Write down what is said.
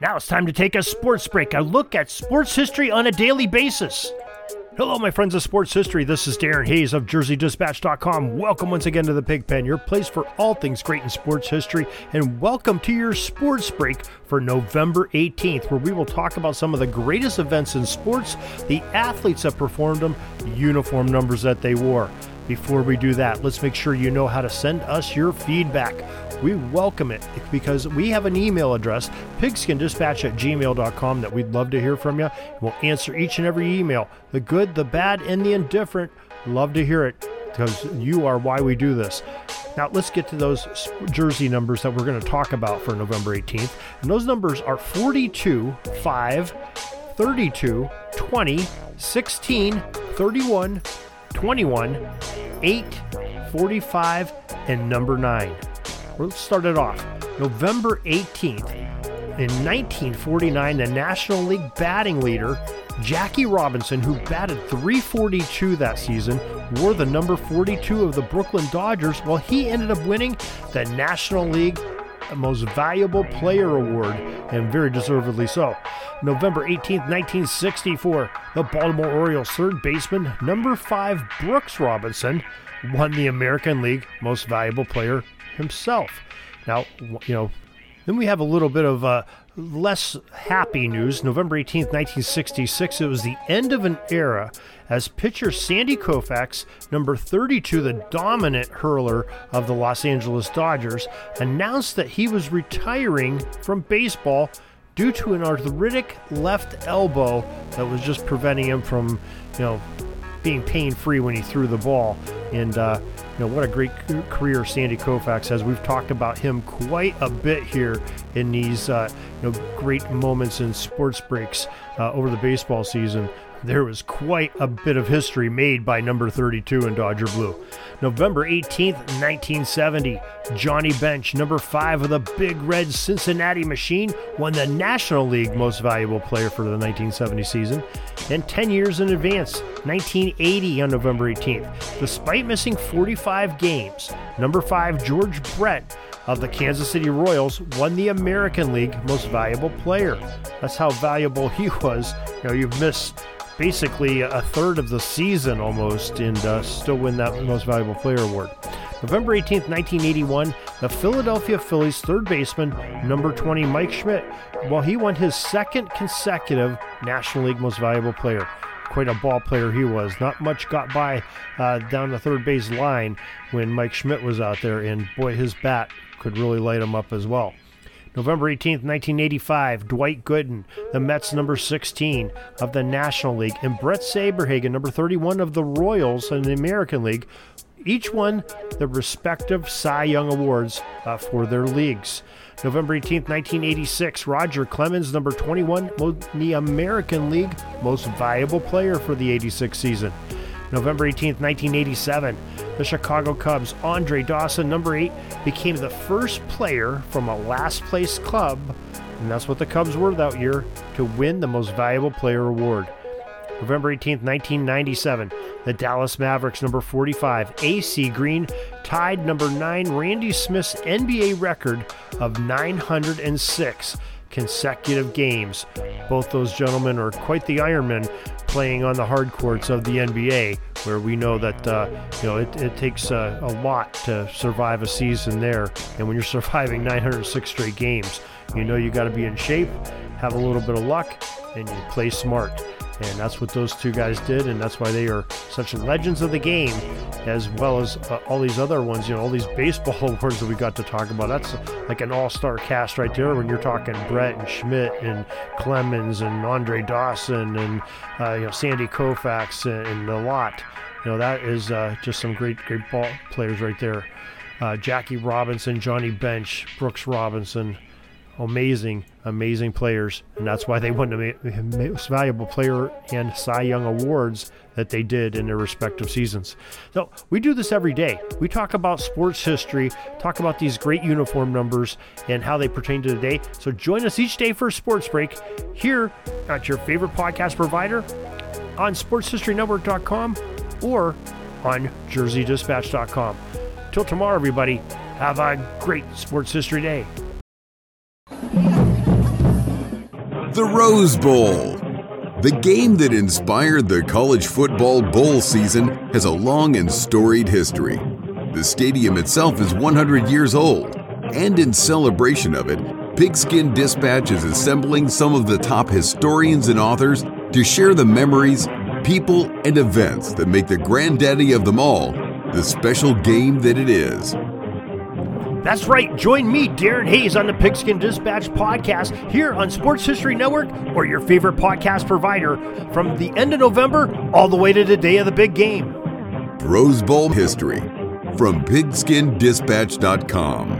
Now it's time to take a sports break, a look at sports history on a daily basis. Hello, my friends of sports history. This is Darren Hayes of JerseyDispatch.com. Welcome once again to the Pigpen, your place for all things great in sports history, and welcome to your sports break for November 18th, where we will talk about some of the greatest events in sports, the athletes that performed them, uniform numbers that they wore. Before we do that, let's make sure you know how to send us your feedback we welcome it because we have an email address, pigskindispatch at gmail.com, that we'd love to hear from you. We'll answer each and every email the good, the bad, and the indifferent. Love to hear it because you are why we do this. Now, let's get to those jersey numbers that we're going to talk about for November 18th. And those numbers are 42, 5, 32, 20, 16, 31, 21, 8, 45, and number 9. Let's start it off. November 18th, in 1949, the National League batting leader, Jackie Robinson, who batted 342 that season, wore the number 42 of the Brooklyn Dodgers, while he ended up winning the National League Most Valuable Player Award, and very deservedly so. November 18, 1964, the Baltimore Orioles third baseman, number 5 Brooks Robinson, won the American League Most Valuable Player himself. Now, you know, then we have a little bit of uh, less happy news. November 18th, 1966, it was the end of an era as pitcher Sandy Koufax, number 32, the dominant hurler of the Los Angeles Dodgers, announced that he was retiring from baseball due to an arthritic left elbow that was just preventing him from, you know, being pain free when he threw the ball. And uh, you know what a great career Sandy Koufax has. We've talked about him quite a bit here in these uh, you know great moments in sports breaks uh, over the baseball season. There was quite a bit of history made by number 32 in Dodger Blue. November 18th, 1970, Johnny Bench, number 5 of the Big Red Cincinnati Machine, won the National League Most Valuable Player for the 1970 season. And 10 years in advance, 1980 on November 18th, despite missing 45 games, number 5 George Brett of the Kansas City Royals won the American League Most Valuable Player. That's how valuable he was. You know, you've missed basically a third of the season almost and uh, still win that Most Valuable Player award. November 18th, 1981, the Philadelphia Phillies third baseman, number 20 Mike Schmidt, well, he won his second consecutive National League Most Valuable Player. Quite a ball player he was. Not much got by uh, down the third base line when Mike Schmidt was out there, and boy, his bat could really light him up as well. November 18th, 1985, Dwight Gooden, the Mets number 16 of the National League, and Bret Saberhagen, number 31 of the Royals in the American League, each won the respective Cy Young Awards uh, for their leagues. November 18th, 1986, Roger Clemens, number 21, the American League Most Valuable Player for the 86 season. November 18th, 1987, the Chicago Cubs, Andre Dawson, number 8, became the first player from a last place club, and that's what the Cubs were that year, to win the Most Valuable Player award. November 18th, 1997, the Dallas Mavericks, number 45, AC Green, tied number 9 Randy Smith's NBA record of 906 consecutive games. Both those gentlemen are quite the Ironmen playing on the hard courts of the NBA, where we know that uh, you know it, it takes uh, a lot to survive a season there. And when you're surviving 906 straight games, you know you got to be in shape, have a little bit of luck, and you play smart. And that's what those two guys did, and that's why they are such legends of the game, as well as uh, all these other ones. You know, all these baseball awards that we got to talk about. That's like an all-star cast right there. When you're talking Brett and Schmidt and Clemens and Andre Dawson and uh, you know Sandy Koufax and, and a lot. You know, that is uh, just some great, great ball players right there. Uh, Jackie Robinson, Johnny Bench, Brooks Robinson, amazing, amazing players, and that's why they won the most valuable player and Cy Young awards that they did in their respective seasons. So we do this every day. We talk about sports history, talk about these great uniform numbers and how they pertain to the day. So join us each day for a sports break here at your favorite podcast provider on sportshistorynetwork.com or on jerseydispatch.com. Till tomorrow, everybody, have a great sports history day. The Rose Bowl. The game that inspired the college football bowl season has a long and storied history. The stadium itself is 100 years old, and in celebration of it, Pigskin Dispatch is assembling some of the top historians and authors to share the memories, people, and events that make the granddaddy of them all the special game that it is. That's right. Join me, Darren Hayes, on the Pigskin Dispatch podcast here on Sports History Network or your favorite podcast provider from the end of November all the way to the day of the big game. Rose Bowl History from pigskindispatch.com.